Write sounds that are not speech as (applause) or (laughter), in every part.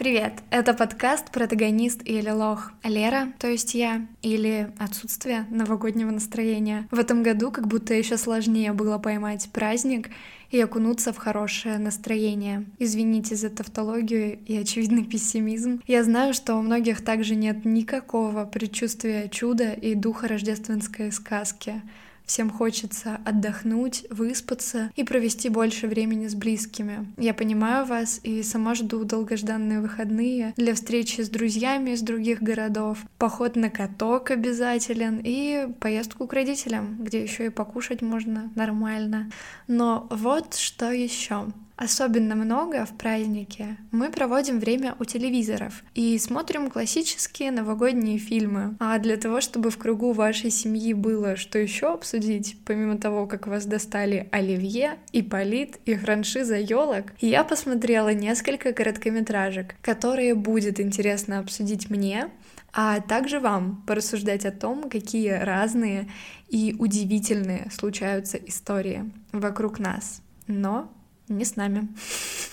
Привет! Это подкаст «Протагонист» или «Лох». Лера, то есть я, или отсутствие новогоднего настроения. В этом году как будто еще сложнее было поймать праздник и окунуться в хорошее настроение. Извините за тавтологию и очевидный пессимизм. Я знаю, что у многих также нет никакого предчувствия чуда и духа рождественской сказки. Всем хочется отдохнуть, выспаться и провести больше времени с близкими. Я понимаю вас и сама жду долгожданные выходные для встречи с друзьями из других городов, поход на каток обязателен и поездку к родителям, где еще и покушать можно нормально. Но вот что еще. Особенно много в празднике мы проводим время у телевизоров и смотрим классические новогодние фильмы. А для того, чтобы в кругу вашей семьи было что еще обсудить, помимо того, как вас достали Оливье, Ипполит и франшиза елок, я посмотрела несколько короткометражек, которые будет интересно обсудить мне, а также вам порассуждать о том, какие разные и удивительные случаются истории вокруг нас. Но не с нами.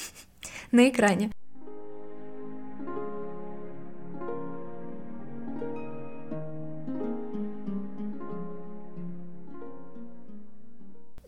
(laughs) На экране.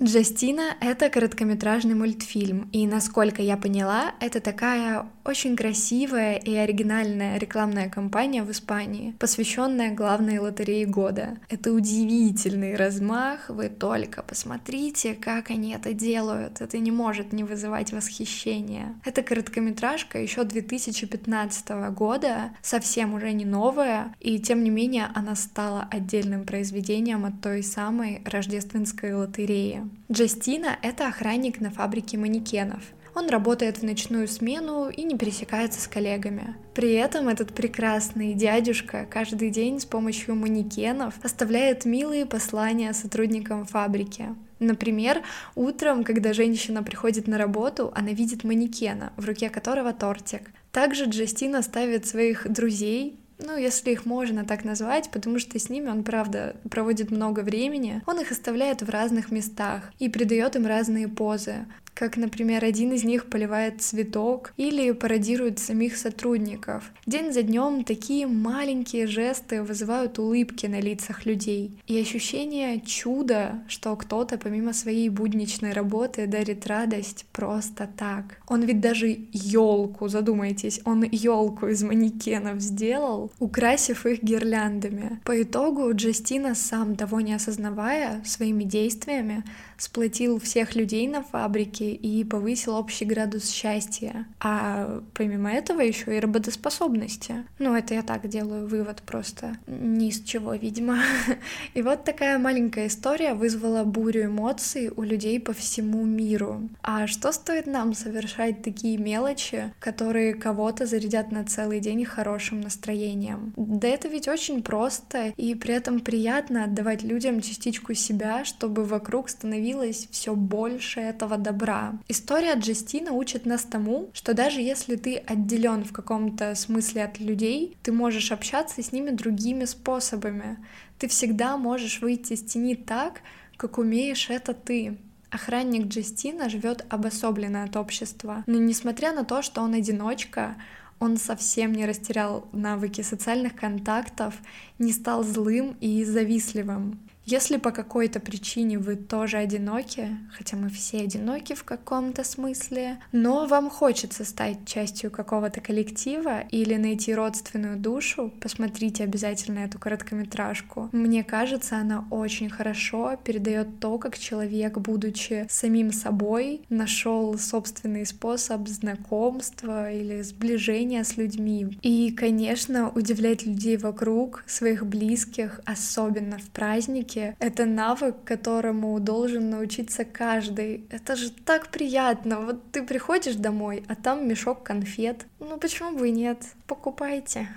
Джастина — это короткометражный мультфильм, и, насколько я поняла, это такая очень красивая и оригинальная рекламная кампания в Испании, посвященная главной лотерее года. Это удивительный размах, вы только посмотрите, как они это делают, это не может не вызывать восхищения. Эта короткометражка еще 2015 года, совсем уже не новая, и тем не менее она стала отдельным произведением от той самой рождественской лотереи. Джастина — это охранник на фабрике манекенов. Он работает в ночную смену и не пересекается с коллегами. При этом этот прекрасный дядюшка каждый день с помощью манекенов оставляет милые послания сотрудникам фабрики. Например, утром, когда женщина приходит на работу, она видит манекена, в руке которого тортик. Также Джастина ставит своих друзей ну, если их можно так назвать, потому что с ними он, правда, проводит много времени. Он их оставляет в разных местах и придает им разные позы как, например, один из них поливает цветок или пародирует самих сотрудников. День за днем такие маленькие жесты вызывают улыбки на лицах людей и ощущение чуда, что кто-то помимо своей будничной работы дарит радость просто так. Он ведь даже елку, задумайтесь, он елку из манекенов сделал, украсив их гирляндами. По итогу Джастина, сам того не осознавая, своими действиями сплотил всех людей на фабрике и повысил общий градус счастья. А помимо этого еще и работоспособности. Ну, это я так делаю вывод просто. Ни с чего, видимо. (laughs) И вот такая маленькая история вызвала бурю эмоций у людей по всему миру. А что стоит нам совершать такие мелочи, которые кого-то зарядят на целый день хорошим настроением? Да это ведь очень просто, и при этом приятно отдавать людям частичку себя, чтобы вокруг становилось все больше этого добра. История Джастина учит нас тому, что даже если ты отделен в каком-то смысле от людей, ты можешь общаться с ними другими способами. Ты всегда можешь выйти из тени так, как умеешь это ты. Охранник Джастина живет обособленно от общества, но несмотря на то, что он одиночка, он совсем не растерял навыки социальных контактов, не стал злым и завистливым. Если по какой-то причине вы тоже одиноки, хотя мы все одиноки в каком-то смысле, но вам хочется стать частью какого-то коллектива или найти родственную душу, посмотрите обязательно эту короткометражку. Мне кажется, она очень хорошо передает то, как человек, будучи самим собой, нашел собственный способ знакомства или сближения с людьми. И, конечно, удивлять людей вокруг, своих близких, особенно в праздники, навыки. Это навык, которому должен научиться каждый. Это же так приятно. Вот ты приходишь домой, а там мешок конфет. Ну почему бы и нет? Покупайте.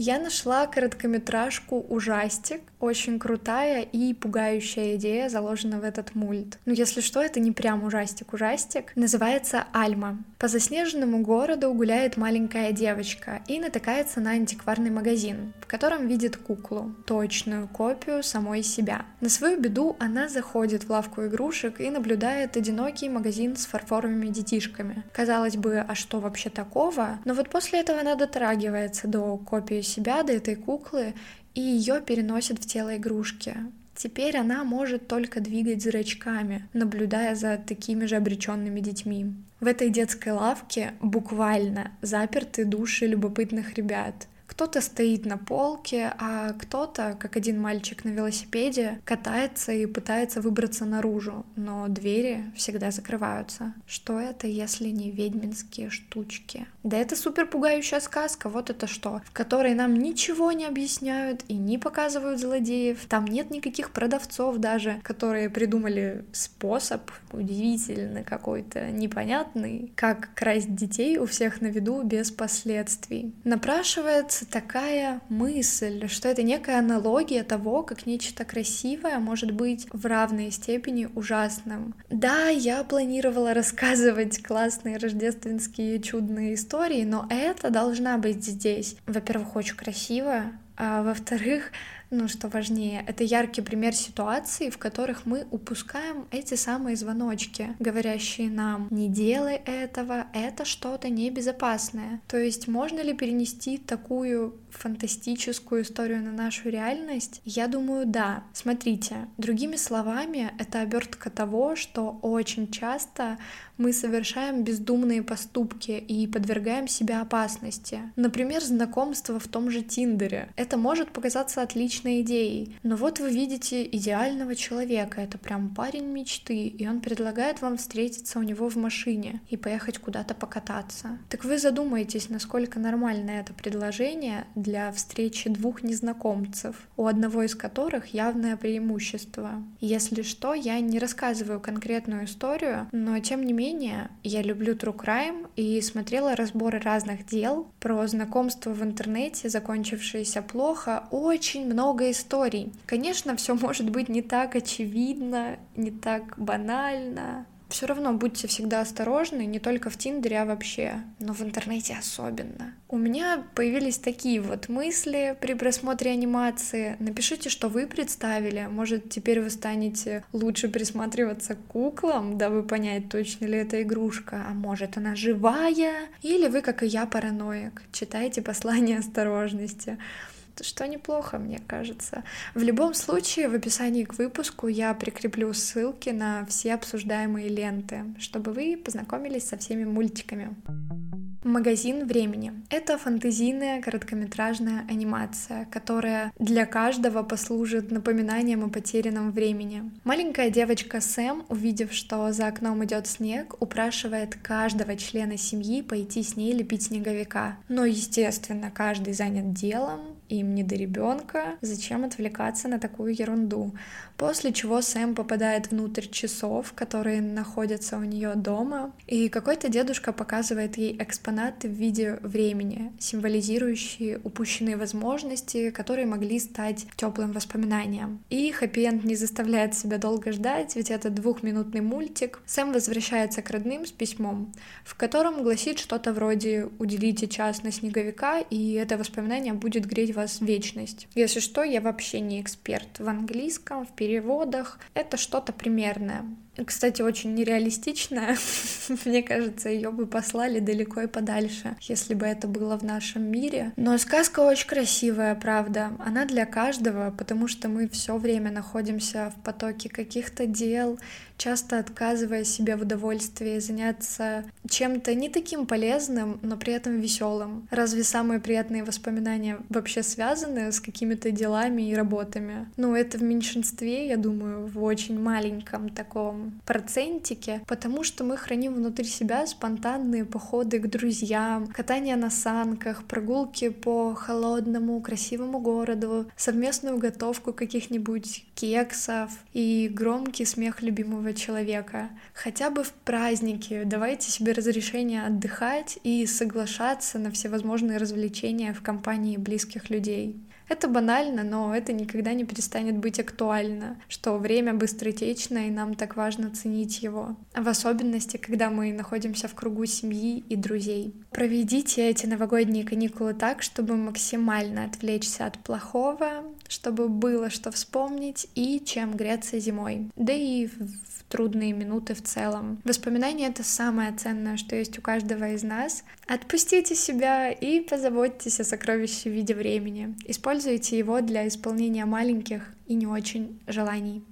Я нашла короткометражку «Ужастик». Очень крутая и пугающая идея заложена в этот мульт. Ну, если что, это не прям ужастик-ужастик. Называется «Альма». По заснеженному городу гуляет маленькая девочка и натыкается на антикварный магазин, в котором видит куклу, точную копию самой себя. На свою беду она заходит в лавку игрушек и наблюдает одинокий магазин с фарфоровыми детишками. Казалось бы, а что вообще такого? Но вот после этого она дотрагивается до копии себя, до этой куклы, и ее переносят в тело игрушки. Теперь она может только двигать зрачками, наблюдая за такими же обреченными детьми. В этой детской лавке буквально заперты души любопытных ребят — кто-то стоит на полке, а кто-то, как один мальчик на велосипеде, катается и пытается выбраться наружу, но двери всегда закрываются. Что это, если не ведьминские штучки? Да это супер пугающая сказка, вот это что, в которой нам ничего не объясняют и не показывают злодеев. Там нет никаких продавцов даже, которые придумали способ удивительный какой-то, непонятный, как красть детей у всех на виду без последствий. Напрашивается такая мысль, что это некая аналогия того, как нечто красивое может быть в равной степени ужасным. Да, я планировала рассказывать классные рождественские чудные истории, но это должна быть здесь. Во-первых, очень красиво, а во-вторых, ну, что важнее, это яркий пример ситуации, в которых мы упускаем эти самые звоночки, говорящие нам «не делай этого, это что-то небезопасное». То есть можно ли перенести такую фантастическую историю на нашу реальность? Я думаю, да. Смотрите, другими словами, это обертка того, что очень часто мы совершаем бездумные поступки и подвергаем себя опасности. Например, знакомство в том же Тиндере. Это может показаться отличной идеей, но вот вы видите идеального человека, это прям парень мечты, и он предлагает вам встретиться у него в машине и поехать куда-то покататься. Так вы задумаетесь, насколько нормально это предложение для встречи двух незнакомцев, у одного из которых явное преимущество. Если что, я не рассказываю конкретную историю, но тем не менее я люблю True Crime и смотрела разборы разных дел про знакомство в интернете, закончившиеся плохо, очень много историй. Конечно, все может быть не так очевидно, не так банально, все равно будьте всегда осторожны, не только в Тиндере, а вообще, но в интернете особенно. У меня появились такие вот мысли при просмотре анимации. Напишите, что вы представили. Может, теперь вы станете лучше присматриваться к куклам, дабы понять, точно ли это игрушка, а может, она живая? Или вы, как и я, параноик, читаете послание осторожности что неплохо, мне кажется. В любом случае, в описании к выпуску я прикреплю ссылки на все обсуждаемые ленты, чтобы вы познакомились со всеми мультиками. Магазин времени. Это фантазийная короткометражная анимация, которая для каждого послужит напоминанием о потерянном времени. Маленькая девочка Сэм, увидев, что за окном идет снег, упрашивает каждого члена семьи пойти с ней лепить снеговика. Но, естественно, каждый занят делом, им не до ребенка, зачем отвлекаться на такую ерунду. После чего Сэм попадает внутрь часов, которые находятся у нее дома, и какой-то дедушка показывает ей экспонаты в виде времени, символизирующие упущенные возможности, которые могли стать теплым воспоминанием. И хэппи не заставляет себя долго ждать, ведь это двухминутный мультик. Сэм возвращается к родным с письмом, в котором гласит что-то вроде «Уделите час на снеговика, и это воспоминание будет греть вас вечность. Если что, я вообще не эксперт в английском, в переводах. Это что-то примерное. Кстати, очень нереалистичная. (laughs) Мне кажется, ее бы послали далеко и подальше, если бы это было в нашем мире. Но сказка очень красивая, правда. Она для каждого, потому что мы все время находимся в потоке каких-то дел, часто отказывая себе в удовольствии заняться чем-то не таким полезным, но при этом веселым. Разве самые приятные воспоминания вообще связаны с какими-то делами и работами? Ну, это в меньшинстве, я думаю, в очень маленьком таком процентике, потому что мы храним внутри себя спонтанные походы к друзьям, катание на санках, прогулки по холодному, красивому городу, совместную готовку каких-нибудь кексов и громкий смех любимого человека. Хотя бы в праздники давайте себе разрешение отдыхать и соглашаться на всевозможные развлечения в компании близких людей. Это банально, но это никогда не перестанет быть актуально, что время быстротечно, и нам так важно ценить его. В особенности, когда мы находимся в кругу семьи и друзей. Проведите эти новогодние каникулы так, чтобы максимально отвлечься от плохого, чтобы было что вспомнить и чем греться зимой. Да и в трудные минуты в целом. Воспоминания — это самое ценное, что есть у каждого из нас. Отпустите себя и позаботьтесь о сокровище в виде времени. Используйте его для исполнения маленьких и не очень желаний.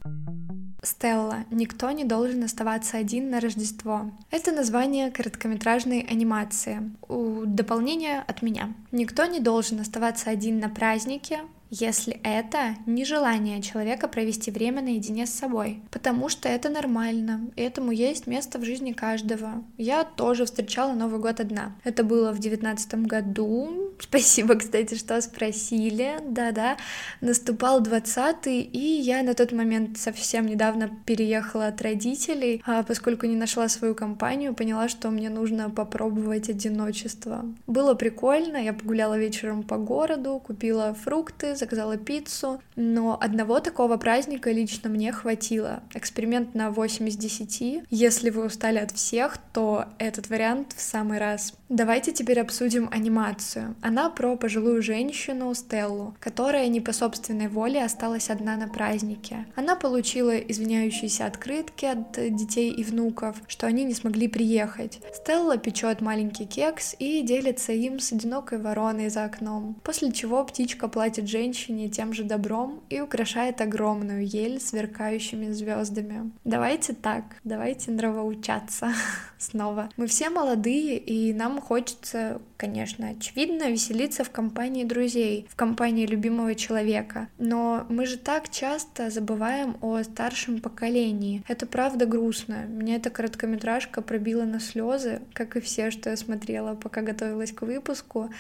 Стелла. Никто не должен оставаться один на Рождество. Это название короткометражной анимации. У дополнения от меня. Никто не должен оставаться один на празднике, если это нежелание человека провести время наедине с собой. Потому что это нормально, этому есть место в жизни каждого. Я тоже встречала Новый год одна. Это было в девятнадцатом году. Спасибо, кстати, что спросили. Да-да, наступал двадцатый, и я на тот момент совсем недавно переехала от родителей, а поскольку не нашла свою компанию, поняла, что мне нужно попробовать одиночество. Было прикольно, я погуляла вечером по городу, купила фрукты, заказала пиццу, но одного такого праздника лично мне хватило. Эксперимент на 8 из 10. Если вы устали от всех, то этот вариант в самый раз. Давайте теперь обсудим анимацию. Она про пожилую женщину Стеллу, которая не по собственной воле осталась одна на празднике. Она получила извиняющиеся открытки от детей и внуков, что они не смогли приехать. Стелла печет маленький кекс и делится им с одинокой вороной за окном, после чего птичка платит женщине тем же добром и украшает огромную ель сверкающими звездами. Давайте так, давайте нравоучаться (laughs) снова. Мы все молодые, и нам хочется, конечно, очевидно, веселиться в компании друзей, в компании любимого человека. Но мы же так часто забываем о старшем поколении. Это правда грустно. Меня эта короткометражка пробила на слезы, как и все, что я смотрела, пока готовилась к выпуску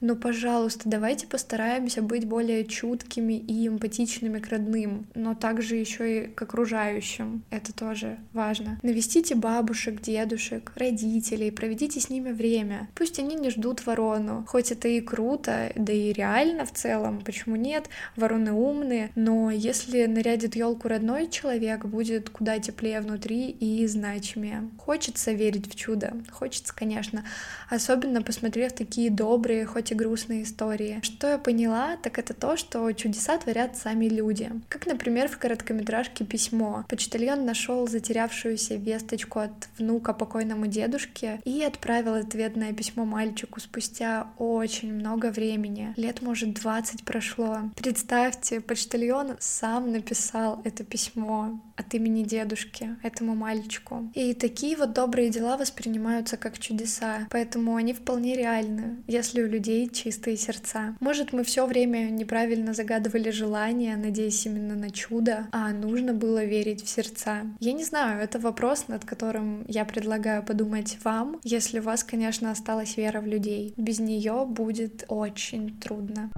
но, пожалуйста, давайте постараемся быть более чуткими и эмпатичными к родным, но также еще и к окружающим. Это тоже важно. Навестите бабушек, дедушек, родителей, проведите с ними время. Пусть они не ждут ворону. Хоть это и круто, да и реально в целом, почему нет? Вороны умные, но если нарядит елку родной человек, будет куда теплее внутри и значимее. Хочется верить в чудо, хочется, конечно, особенно посмотрев такие добрые, хоть эти грустные истории. Что я поняла, так это то, что чудеса творят сами люди. Как, например, в короткометражке «Письмо». Почтальон нашел затерявшуюся весточку от внука покойному дедушке и отправил ответное письмо мальчику спустя очень много времени. Лет, может, 20 прошло. Представьте, почтальон сам написал это письмо от имени дедушки этому мальчику. И такие вот добрые дела воспринимаются как чудеса, поэтому они вполне реальны, если у людей чистые сердца. Может, мы все время неправильно загадывали желания, надеясь именно на чудо, а нужно было верить в сердца. Я не знаю, это вопрос, над которым я предлагаю подумать вам, если у вас, конечно, осталась вера в людей. Без нее будет очень трудно.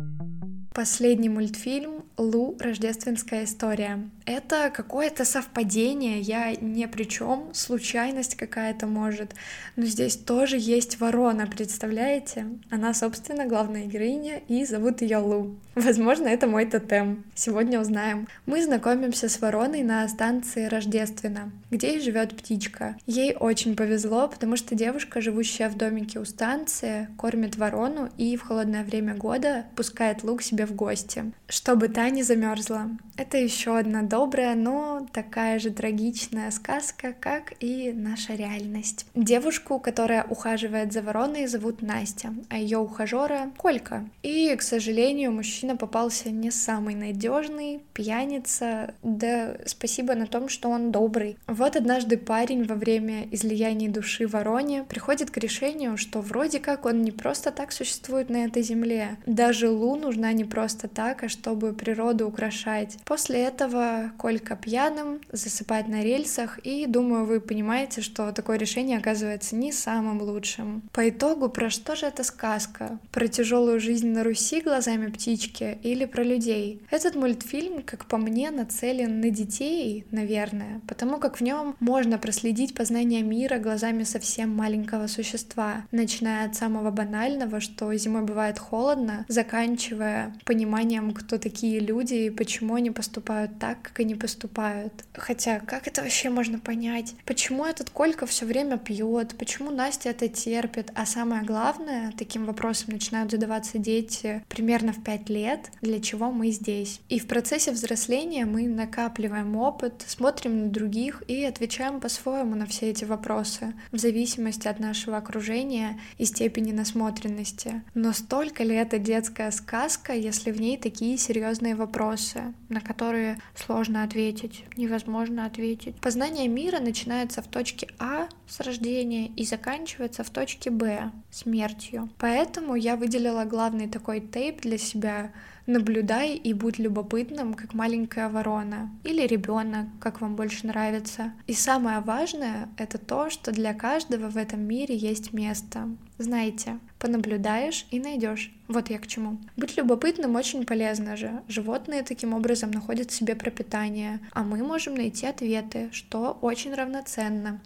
Последний мультфильм «Лу. Рождественская история». Это какое-то совпадение, я не при чем, случайность какая-то может. Но здесь тоже есть ворона, представляете? Она, собственно, главная героиня, и зовут ее Лу. Возможно, это мой тотем. Сегодня узнаем. Мы знакомимся с вороной на станции Рождествена, где и живет птичка. Ей очень повезло, потому что девушка, живущая в домике у станции, кормит ворону и в холодное время года пускает Лу к себе в гости, чтобы та не замерзла. Это еще одна добрая, но такая же трагичная сказка, как и наша реальность. Девушку, которая ухаживает за вороной, зовут Настя, а ее ухажера Колька. И, к сожалению, мужчина попался не самый надежный, пьяница, да спасибо на том, что он добрый. Вот однажды парень во время излияния души вороне приходит к решению, что вроде как он не просто так существует на этой земле. Даже Лу нужна не просто так, а чтобы при природу украшать. После этого Колька пьяным засыпать на рельсах, и думаю, вы понимаете, что такое решение оказывается не самым лучшим. По итогу, про что же эта сказка? Про тяжелую жизнь на Руси глазами птички или про людей? Этот мультфильм, как по мне, нацелен на детей, наверное, потому как в нем можно проследить познание мира глазами совсем маленького существа, начиная от самого банального, что зимой бывает холодно, заканчивая пониманием, кто такие люди и почему они поступают так, как они поступают. Хотя, как это вообще можно понять? Почему этот Колька все время пьет? Почему Настя это терпит? А самое главное, таким вопросом начинают задаваться дети примерно в 5 лет, для чего мы здесь. И в процессе взросления мы накапливаем опыт, смотрим на других и отвечаем по-своему на все эти вопросы, в зависимости от нашего окружения и степени насмотренности. Но столько ли это детская сказка, если в ней такие серьезные вопросы, на которые сложно ответить, невозможно ответить? Познание мира начинается в точке А с рождения и заканчивается в точке Б смертью. Поэтому я выделила главный такой тейп для себя Наблюдай и будь любопытным, как маленькая ворона. Или ребенок, как вам больше нравится. И самое важное — это то, что для каждого в этом мире есть место. Знаете, понаблюдаешь и найдешь. Вот я к чему. Быть любопытным очень полезно же. Животные таким образом находят себе пропитание, а мы можем найти ответы, что очень равноценно.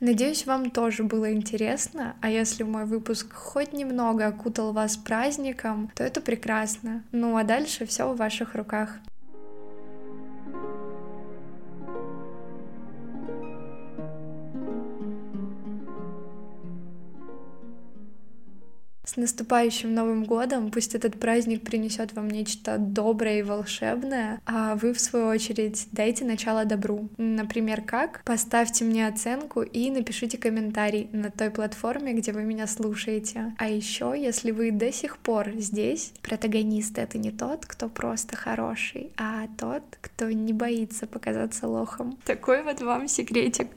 Надеюсь, вам тоже было интересно, а если мой выпуск хоть немного окутал вас праздником, то это прекрасно. Ну а дальше все в ваших руках. Наступающим Новым годом! Пусть этот праздник принесет вам нечто доброе и волшебное, а вы, в свою очередь, дайте начало добру. Например, как? Поставьте мне оценку и напишите комментарий на той платформе, где вы меня слушаете. А еще, если вы до сих пор здесь, протагонист — это не тот, кто просто хороший, а тот, кто не боится показаться лохом. Такой вот вам секретик.